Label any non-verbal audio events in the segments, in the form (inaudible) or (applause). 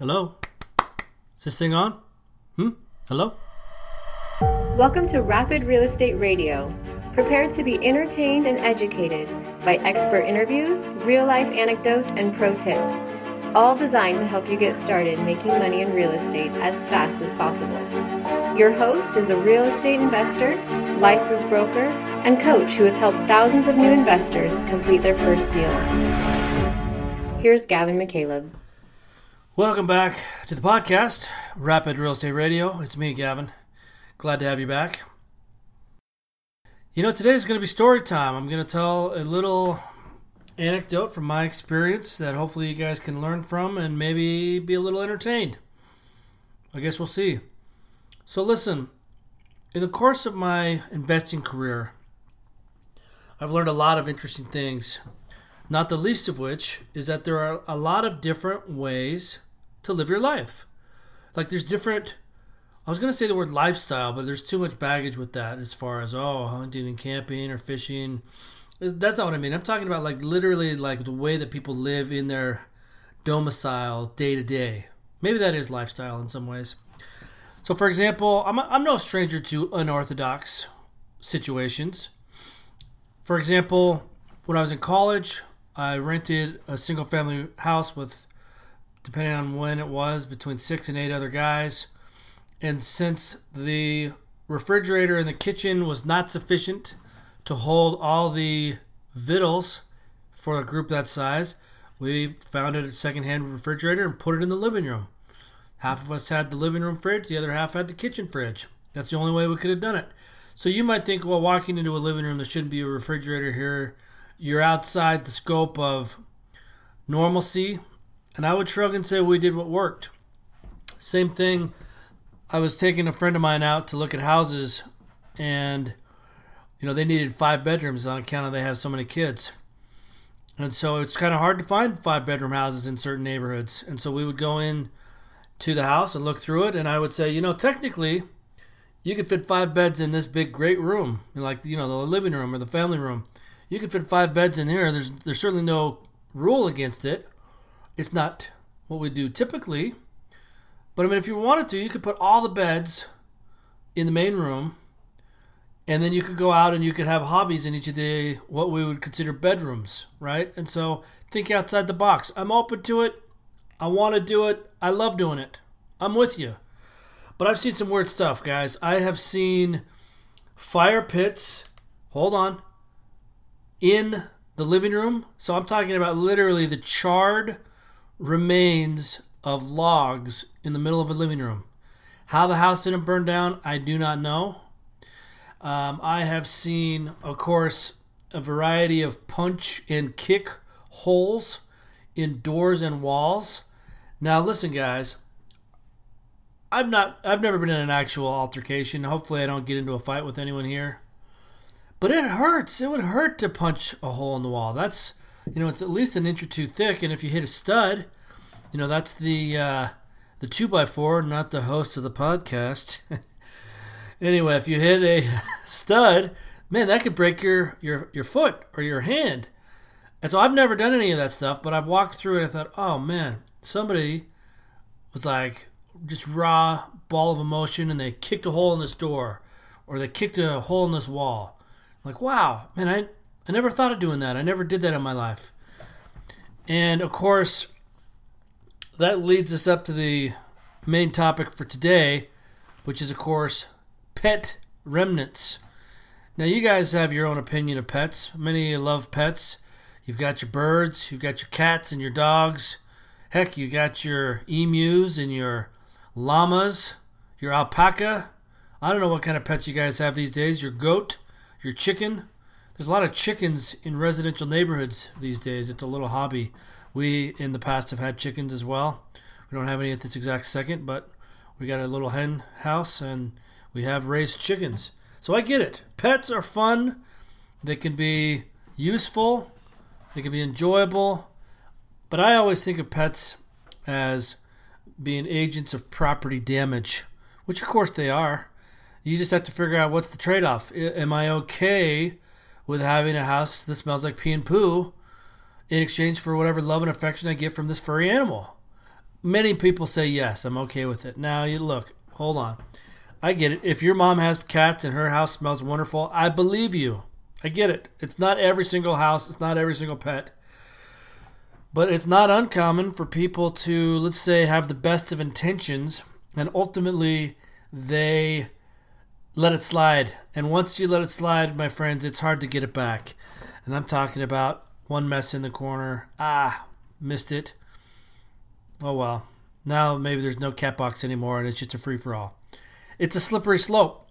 Hello? Is this thing on? Hmm? Hello? Welcome to Rapid Real Estate Radio. Prepare to be entertained and educated by expert interviews, real life anecdotes, and pro tips, all designed to help you get started making money in real estate as fast as possible. Your host is a real estate investor, licensed broker, and coach who has helped thousands of new investors complete their first deal. Here's Gavin McCaleb. Welcome back to the podcast, Rapid Real Estate Radio. It's me, Gavin. Glad to have you back. You know, today is going to be story time. I'm going to tell a little anecdote from my experience that hopefully you guys can learn from and maybe be a little entertained. I guess we'll see. So, listen, in the course of my investing career, I've learned a lot of interesting things, not the least of which is that there are a lot of different ways to live your life. Like, there's different. I was going to say the word lifestyle, but there's too much baggage with that as far as, oh, hunting and camping or fishing. That's not what I mean. I'm talking about, like, literally, like, the way that people live in their domicile day to day. Maybe that is lifestyle in some ways. So, for example, I'm, I'm no stranger to unorthodox situations. For example, when I was in college, I rented a single family house with, depending on when it was, between six and eight other guys. And since the refrigerator in the kitchen was not sufficient to hold all the victuals for a group that size, we found a secondhand refrigerator and put it in the living room. Half of us had the living room fridge, the other half had the kitchen fridge. That's the only way we could have done it. So you might think, well, walking into a living room, there shouldn't be a refrigerator here. You're outside the scope of normalcy. And I would shrug and say we did what worked. Same thing. I was taking a friend of mine out to look at houses, and you know they needed five bedrooms on account of they have so many kids. And so it's kind of hard to find five bedroom houses in certain neighborhoods. And so we would go in to the house and look through it, and I would say, you know, technically, you could fit five beds in this big, great room, like you know, the living room or the family room. You can fit five beds in here. There's there's certainly no rule against it. It's not what we do typically, but I mean, if you wanted to, you could put all the beds in the main room, and then you could go out and you could have hobbies in each of the what we would consider bedrooms, right? And so think outside the box. I'm open to it. I want to do it. I love doing it. I'm with you. But I've seen some weird stuff, guys. I have seen fire pits. Hold on. In the living room. So I'm talking about literally the charred remains of logs in the middle of a living room. How the house didn't burn down, I do not know. Um, I have seen, of course, a variety of punch and kick holes in doors and walls. Now, listen, guys. I've not. I've never been in an actual altercation. Hopefully, I don't get into a fight with anyone here. But it hurts. It would hurt to punch a hole in the wall. That's you know, it's at least an inch or two thick, and if you hit a stud, you know that's the uh, the two by four, not the host of the podcast. (laughs) anyway, if you hit a (laughs) stud, man, that could break your your your foot or your hand. And so I've never done any of that stuff, but I've walked through it and I thought, oh man, somebody was like just raw ball of emotion and they kicked a hole in this door or they kicked a hole in this wall. Like, wow, man, I, I never thought of doing that. I never did that in my life. And of course, that leads us up to the main topic for today, which is, of course, pet remnants. Now, you guys have your own opinion of pets. Many love pets. You've got your birds, you've got your cats and your dogs. Heck, you got your emus and your llamas, your alpaca. I don't know what kind of pets you guys have these days. Your goat, your chicken. There's a lot of chickens in residential neighborhoods these days. It's a little hobby. We in the past have had chickens as well. We don't have any at this exact second, but we got a little hen house and we have raised chickens. So I get it. Pets are fun. They can be useful. They can be enjoyable. But I always think of pets as being agents of property damage, which of course they are. You just have to figure out what's the trade off. Am I okay with having a house that smells like pee and poo in exchange for whatever love and affection I get from this furry animal? many people say yes, I'm okay with it. Now, you look, hold on. I get it. If your mom has cats and her house smells wonderful, I believe you. I get it. It's not every single house, it's not every single pet. But it's not uncommon for people to, let's say, have the best of intentions and ultimately they let it slide. And once you let it slide, my friends, it's hard to get it back. And I'm talking about one mess in the corner. Ah, missed it. Oh well. Now maybe there's no cat box anymore and it's just a free for all. It's a slippery slope.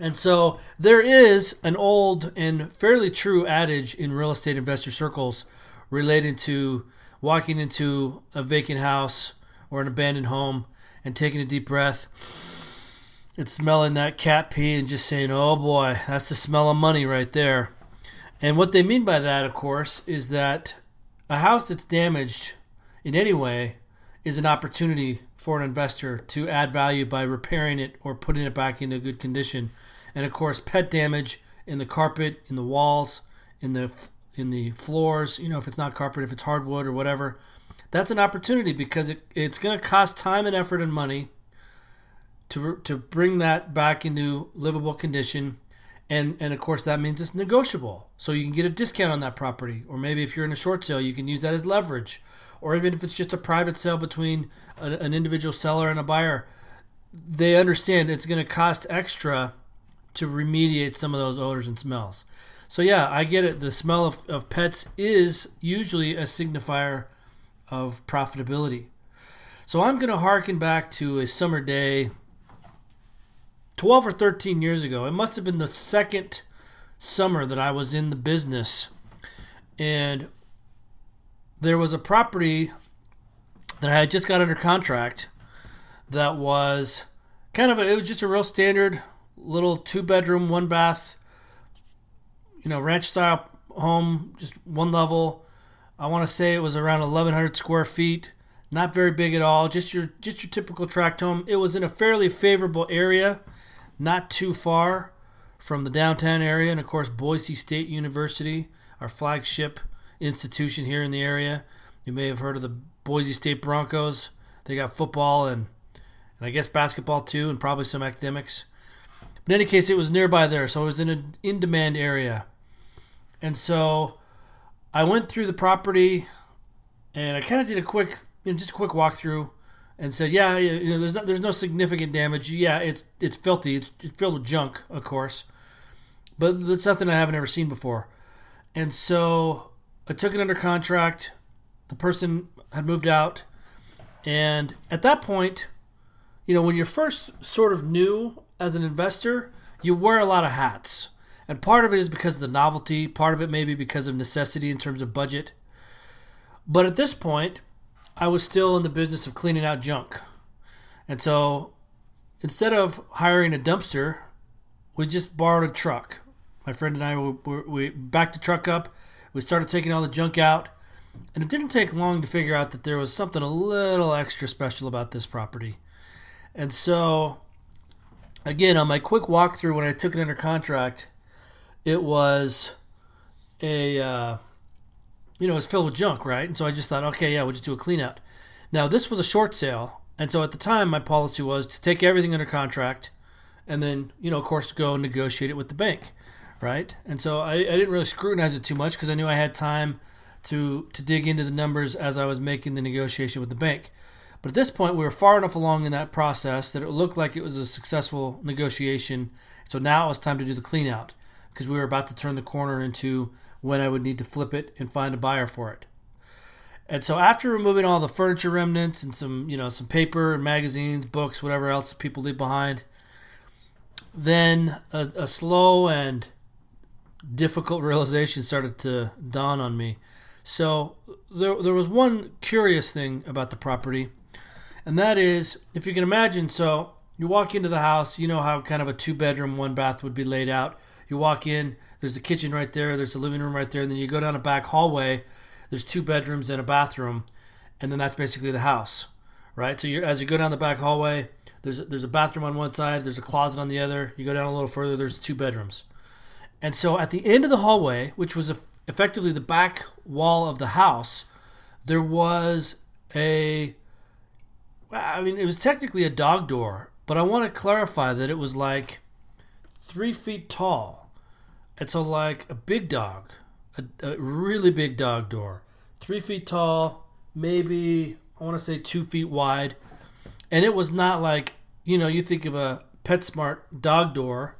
And so there is an old and fairly true adage in real estate investor circles relating to walking into a vacant house or an abandoned home and taking a deep breath and smelling that cat pee and just saying, oh boy, that's the smell of money right there. And what they mean by that, of course, is that a house that's damaged in any way is an opportunity for an investor to add value by repairing it or putting it back into good condition. And of course, pet damage in the carpet, in the walls, in the in the floors, you know, if it's not carpet, if it's hardwood or whatever, that's an opportunity because it, it's going to cost time and effort and money to, to bring that back into livable condition. And, and of course, that means it's negotiable. So you can get a discount on that property. Or maybe if you're in a short sale, you can use that as leverage. Or even if it's just a private sale between a, an individual seller and a buyer, they understand it's going to cost extra to remediate some of those odors and smells. So yeah, I get it. The smell of, of pets is usually a signifier of profitability. So I'm going to harken back to a summer day 12 or 13 years ago. It must have been the second summer that I was in the business. And there was a property that I had just got under contract that was kind of a, it was just a real standard little two bedroom, one bath you know, ranch style home, just one level. I want to say it was around 1,100 square feet. Not very big at all. Just your just your typical tract home. It was in a fairly favorable area, not too far from the downtown area, and of course Boise State University, our flagship institution here in the area. You may have heard of the Boise State Broncos. They got football and and I guess basketball too, and probably some academics. But in any case, it was nearby there, so it was in an in-demand area. And so I went through the property and I kind of did a quick, you know, just a quick walkthrough and said, yeah, you know, there's no, there's no significant damage. Yeah, it's it's filthy. It's, it's filled with junk, of course, but it's nothing I haven't ever seen before. And so I took it under contract. The person had moved out, and at that point, you know, when you're first sort of new as an investor, you wear a lot of hats. And part of it is because of the novelty, part of it maybe because of necessity in terms of budget. But at this point, I was still in the business of cleaning out junk. And so instead of hiring a dumpster, we just borrowed a truck. My friend and I, we, we backed the truck up. We started taking all the junk out. And it didn't take long to figure out that there was something a little extra special about this property. And so, again, on my quick walkthrough when I took it under contract, it was a uh, you know it was filled with junk, right? And so I just thought, okay, yeah, we'll just do a clean out. Now this was a short sale, and so at the time my policy was to take everything under contract, and then you know of course go and negotiate it with the bank, right? And so I, I didn't really scrutinize it too much because I knew I had time to to dig into the numbers as I was making the negotiation with the bank. But at this point, we were far enough along in that process that it looked like it was a successful negotiation. So now it was time to do the clean out because we were about to turn the corner into when I would need to flip it and find a buyer for it. And so after removing all the furniture remnants and some, you know, some paper and magazines, books, whatever else people leave behind, then a, a slow and difficult realization started to dawn on me. So there, there was one curious thing about the property, and that is, if you can imagine, so you walk into the house, you know how kind of a two bedroom, one bath would be laid out. You walk in, there's a kitchen right there, there's a living room right there, and then you go down a back hallway. There's two bedrooms and a bathroom, and then that's basically the house, right? So you as you go down the back hallway, there's a, there's a bathroom on one side, there's a closet on the other. You go down a little further, there's two bedrooms, and so at the end of the hallway, which was effectively the back wall of the house, there was a I mean, it was technically a dog door, but I want to clarify that it was like three feet tall. And so, like a big dog, a, a really big dog door, three feet tall, maybe, I want to say two feet wide. And it was not like, you know, you think of a PetSmart dog door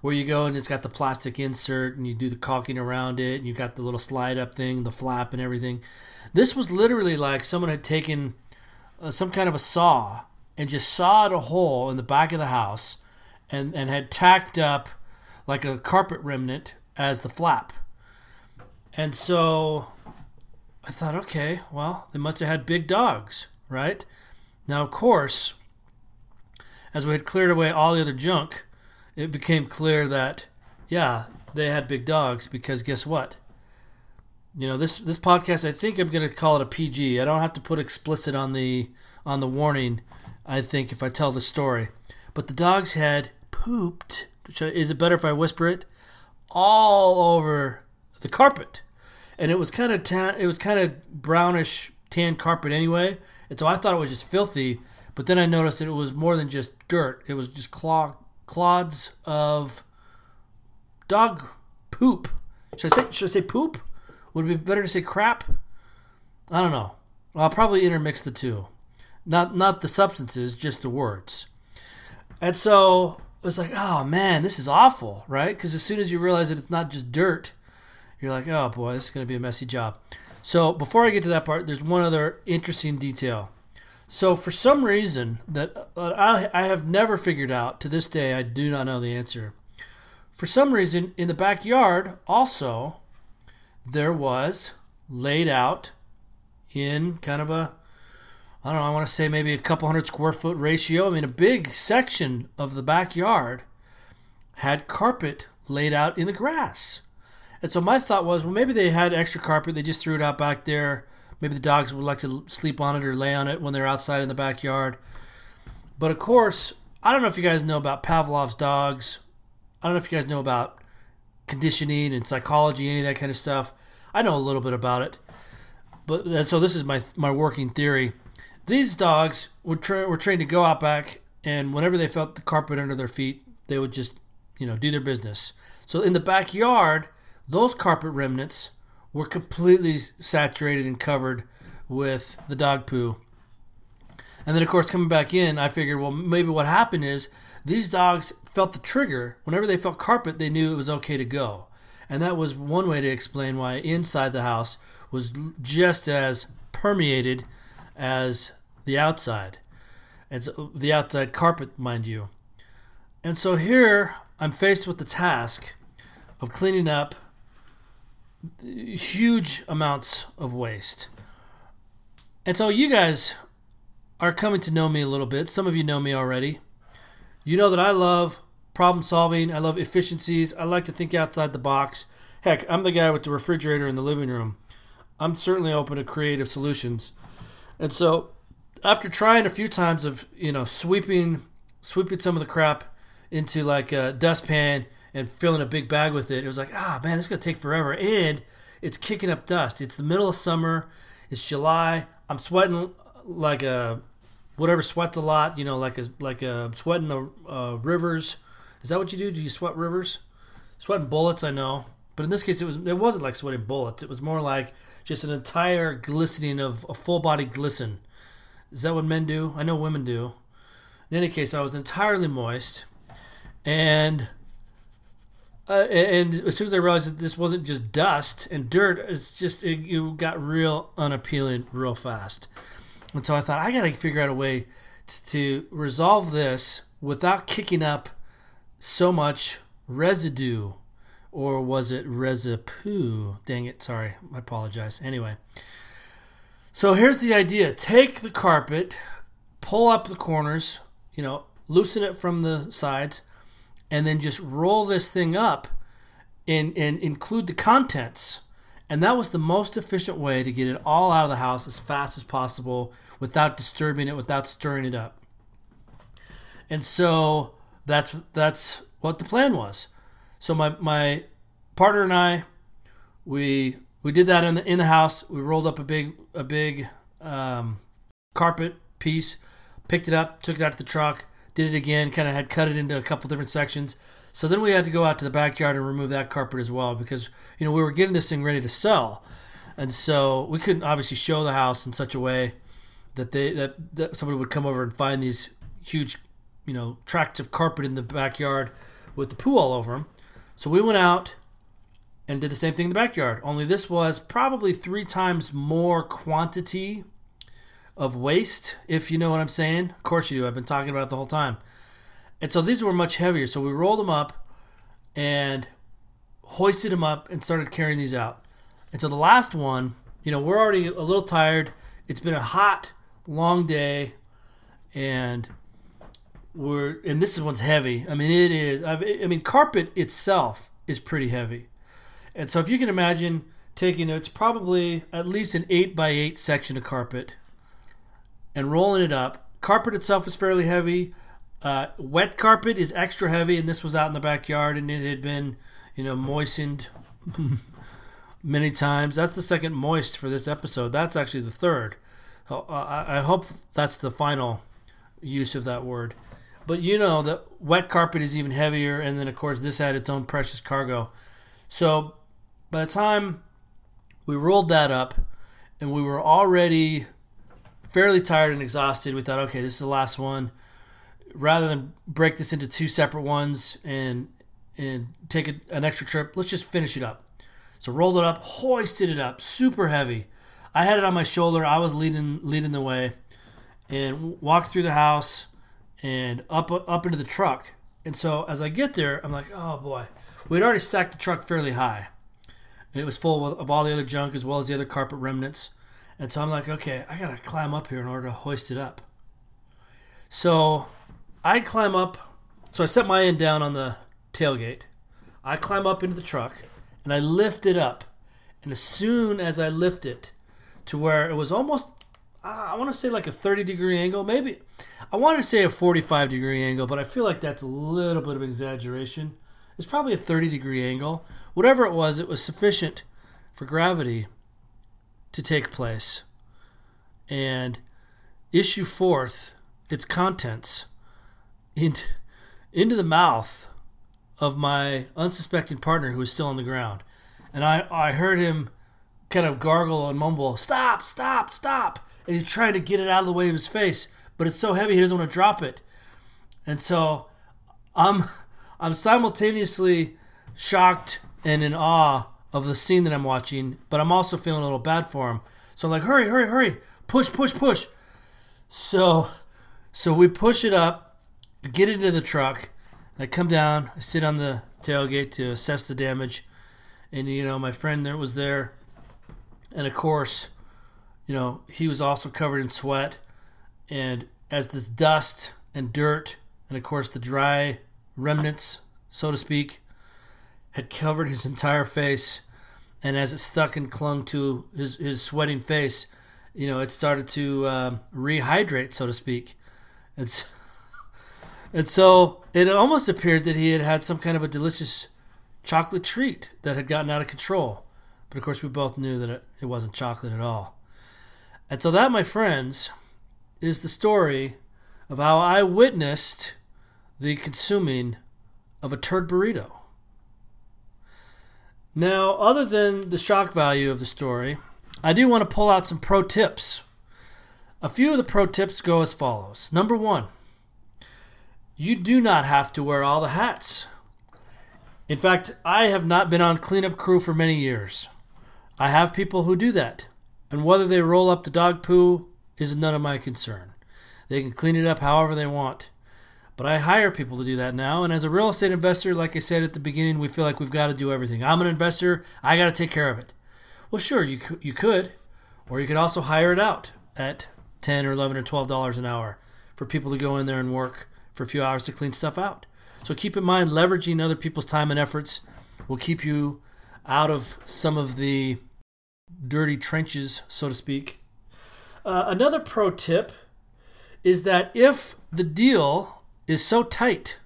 where you go and it's got the plastic insert and you do the caulking around it and you got the little slide up thing, the flap and everything. This was literally like someone had taken uh, some kind of a saw and just sawed a hole in the back of the house and, and had tacked up like a carpet remnant as the flap. And so I thought, okay, well, they must have had big dogs, right? Now, of course, as we had cleared away all the other junk, it became clear that, yeah, they had big dogs because guess what? You know, this this podcast, I think I'm going to call it a PG. I don't have to put explicit on the on the warning. I think if I tell the story, but the dogs had pooped. Is it better if I whisper it? All over the carpet, and it was kind of tan. It was kind of brownish tan carpet anyway, and so I thought it was just filthy. But then I noticed that it was more than just dirt. It was just claw, clods of dog poop. Should I say should I say poop? Would it be better to say crap? I don't know. I'll probably intermix the two. Not not the substances, just the words. And so it was like, oh man, this is awful, right? Because as soon as you realize that it's not just dirt, you're like, oh boy, this is going to be a messy job. So before I get to that part, there's one other interesting detail. So for some reason that I, I have never figured out to this day, I do not know the answer. For some reason, in the backyard, also, there was laid out in kind of a I don't know, I want to say maybe a couple hundred square foot ratio. I mean, a big section of the backyard had carpet laid out in the grass. And so my thought was, well, maybe they had extra carpet. They just threw it out back there. Maybe the dogs would like to sleep on it or lay on it when they're outside in the backyard. But of course, I don't know if you guys know about Pavlov's dogs. I don't know if you guys know about conditioning and psychology, any of that kind of stuff. I know a little bit about it. But so this is my my working theory. These dogs were, tra- were trained to go out back, and whenever they felt the carpet under their feet, they would just, you know, do their business. So in the backyard, those carpet remnants were completely saturated and covered with the dog poo. And then, of course, coming back in, I figured, well, maybe what happened is these dogs felt the trigger. Whenever they felt carpet, they knew it was okay to go. And that was one way to explain why inside the house was just as permeated as the outside. It's uh, the outside carpet, mind you. And so here I'm faced with the task of cleaning up huge amounts of waste. And so you guys are coming to know me a little bit. Some of you know me already. You know that I love problem solving, I love efficiencies, I like to think outside the box. Heck, I'm the guy with the refrigerator in the living room. I'm certainly open to creative solutions. And so after trying a few times of you know sweeping sweeping some of the crap into like a dustpan and filling a big bag with it, it was like ah man, this is gonna take forever, and it's kicking up dust. It's the middle of summer. It's July. I'm sweating like a whatever sweats a lot. You know, like a like a sweating a, uh, rivers. Is that what you do? Do you sweat rivers? Sweating bullets, I know, but in this case, it was it wasn't like sweating bullets. It was more like just an entire glistening of a full body glisten is that what men do? I know women do. In any case, I was entirely moist, and uh, and as soon as I realized that this wasn't just dust and dirt, it's just it, it got real unappealing real fast. And so I thought I got to figure out a way to, to resolve this without kicking up so much residue, or was it residue? Dang it! Sorry, I apologize. Anyway. So here's the idea take the carpet, pull up the corners, you know, loosen it from the sides, and then just roll this thing up and, and include the contents. And that was the most efficient way to get it all out of the house as fast as possible without disturbing it, without stirring it up. And so that's that's what the plan was. So my, my partner and I, we we did that in the in the house. We rolled up a big a big um, carpet piece, picked it up, took it out to the truck, did it again, kind of had cut it into a couple different sections. So then we had to go out to the backyard and remove that carpet as well because you know we were getting this thing ready to sell, and so we couldn't obviously show the house in such a way that they that, that somebody would come over and find these huge, you know, tracts of carpet in the backyard with the poo all over them. So we went out and did the same thing in the backyard. Only this was probably three times more quantity of waste, if you know what I'm saying. Of course you do. I've been talking about it the whole time. And so these were much heavier. So we rolled them up and hoisted them up and started carrying these out. And so the last one, you know, we're already a little tired. It's been a hot, long day, and we're and this one's heavy. I mean, it is. I mean, carpet itself is pretty heavy, and so if you can imagine taking it's probably at least an eight by eight section of carpet and rolling it up. Carpet itself is fairly heavy. Uh, wet carpet is extra heavy, and this was out in the backyard, and it had been, you know, moistened (laughs) many times. That's the second moist for this episode. That's actually the third. Uh, I hope that's the final use of that word. But you know, the wet carpet is even heavier, and then of course this had its own precious cargo. So by the time we rolled that up, and we were already fairly tired and exhausted, we thought, okay, this is the last one rather than break this into two separate ones and and take a, an extra trip, let's just finish it up. So rolled it up, hoisted it up, super heavy. I had it on my shoulder. I was leading leading the way, and walked through the house and up up into the truck. And so as I get there, I'm like, oh boy, we'd already stacked the truck fairly high. It was full of all the other junk as well as the other carpet remnants. And so I'm like, okay, I gotta climb up here in order to hoist it up. So I climb up. So I set my end down on the tailgate. I climb up into the truck and I lift it up. And as soon as I lift it to where it was almost, I want to say like a 30 degree angle, maybe, I want to say a 45 degree angle, but I feel like that's a little bit of exaggeration. It's probably a 30 degree angle. Whatever it was, it was sufficient for gravity to take place and issue forth its contents into the mouth of my unsuspecting partner who was still on the ground. And I, I heard him kind of gargle and mumble, Stop, stop, stop. And he's trying to get it out of the way of his face, but it's so heavy he doesn't want to drop it. And so I'm I'm simultaneously shocked and in awe of the scene that I'm watching, but I'm also feeling a little bad for him. So I'm like, hurry, hurry, hurry, push, push, push. So so we push it up get into the truck. And I come down, I sit on the tailgate to assess the damage, and you know my friend there was there, and of course, you know he was also covered in sweat, and as this dust and dirt, and of course the dry remnants, so to speak, had covered his entire face, and as it stuck and clung to his his sweating face, you know it started to um, rehydrate, so to speak. It's (laughs) and so it almost appeared that he had had some kind of a delicious chocolate treat that had gotten out of control. But of course, we both knew that it, it wasn't chocolate at all. And so, that, my friends, is the story of how I witnessed the consuming of a turd burrito. Now, other than the shock value of the story, I do want to pull out some pro tips. A few of the pro tips go as follows. Number one, you do not have to wear all the hats. In fact, I have not been on cleanup crew for many years. I have people who do that, and whether they roll up the dog poo is none of my concern. They can clean it up however they want. But I hire people to do that now, and as a real estate investor, like I said at the beginning, we feel like we've got to do everything. I'm an investor, I got to take care of it. Well, sure, you you could, or you could also hire it out at 10 or 11 or 12 dollars an hour for people to go in there and work for a few hours to clean stuff out. So keep in mind, leveraging other people's time and efforts will keep you out of some of the dirty trenches, so to speak. Uh, another pro tip is that if the deal is so tight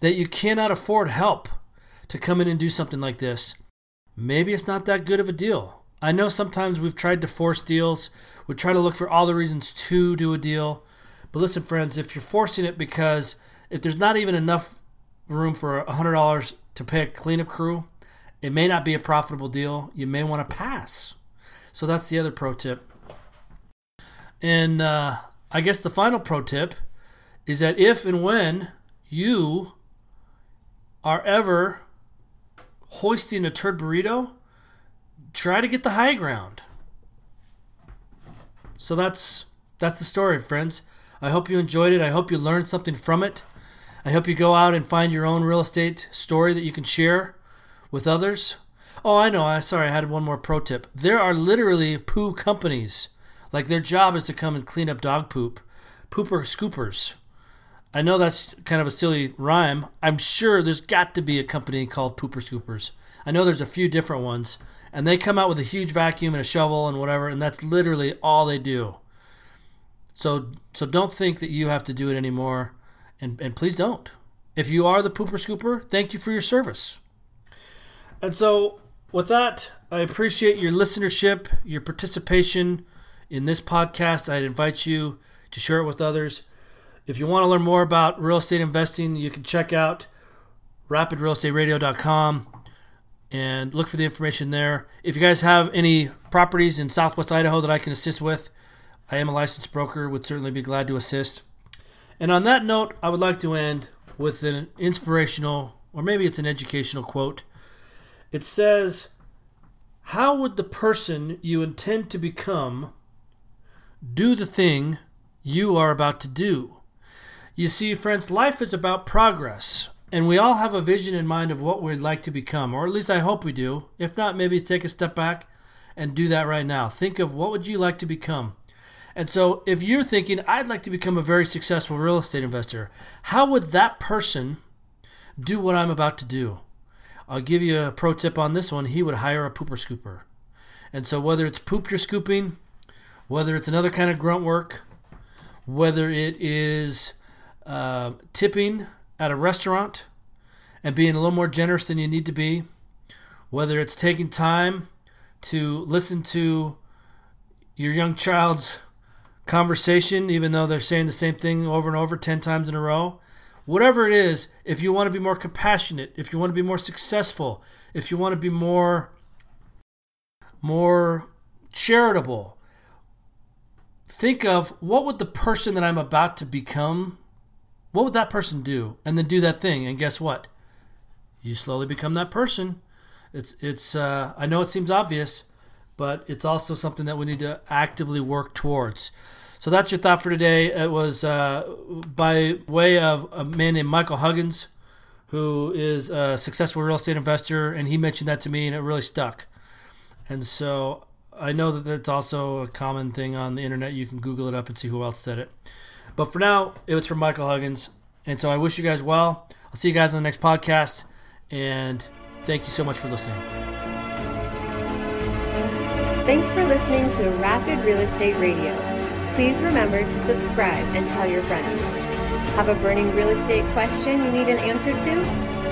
that you cannot afford help to come in and do something like this, maybe it's not that good of a deal. I know sometimes we've tried to force deals, we try to look for all the reasons to do a deal, But listen, friends, if you're forcing it because if there's not even enough room for $100 to pay a cleanup crew, it may not be a profitable deal. You may want to pass. So that's the other pro tip. And uh, I guess the final pro tip is that if and when you are ever hoisting a turd burrito, try to get the high ground. So that's that's the story, friends. I hope you enjoyed it. I hope you learned something from it. I hope you go out and find your own real estate story that you can share with others. Oh, I know. I sorry, I had one more pro tip. There are literally poo companies. Like their job is to come and clean up dog poop. Pooper scoopers. I know that's kind of a silly rhyme. I'm sure there's got to be a company called Pooper Scoopers. I know there's a few different ones, and they come out with a huge vacuum and a shovel and whatever, and that's literally all they do. So so don't think that you have to do it anymore, and, and please don't. If you are the Pooper Scooper, thank you for your service. And so with that, I appreciate your listenership, your participation in this podcast. I'd invite you to share it with others. If you want to learn more about real estate investing, you can check out rapidrealestateradio.com and look for the information there. If you guys have any properties in southwest Idaho that I can assist with, I am a licensed broker, would certainly be glad to assist. And on that note, I would like to end with an inspirational, or maybe it's an educational quote. It says, How would the person you intend to become do the thing you are about to do? You see, friends, life is about progress, and we all have a vision in mind of what we'd like to become, or at least I hope we do. If not, maybe take a step back and do that right now. Think of what would you like to become? And so, if you're thinking, I'd like to become a very successful real estate investor, how would that person do what I'm about to do? I'll give you a pro tip on this one. He would hire a pooper scooper. And so, whether it's poop you're scooping, whether it's another kind of grunt work, whether it is uh, tipping at a restaurant and being a little more generous than you need to be, whether it's taking time to listen to your young child's conversation, even though they're saying the same thing over and over 10 times in a row. Whatever it is, if you want to be more compassionate, if you want to be more successful, if you want to be more more charitable, think of what would the person that I'm about to become what would that person do? And then do that thing, and guess what? You slowly become that person. It's it's. Uh, I know it seems obvious, but it's also something that we need to actively work towards. So that's your thought for today. It was uh, by way of a man named Michael Huggins, who is a successful real estate investor, and he mentioned that to me, and it really stuck. And so I know that that's also a common thing on the internet. You can Google it up and see who else said it. But for now, it was from Michael Huggins. And so I wish you guys well. I'll see you guys on the next podcast. And thank you so much for listening. Thanks for listening to Rapid Real Estate Radio. Please remember to subscribe and tell your friends. Have a burning real estate question you need an answer to?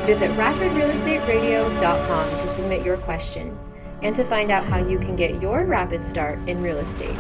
Visit rapidrealestateradio.com to submit your question and to find out how you can get your rapid start in real estate.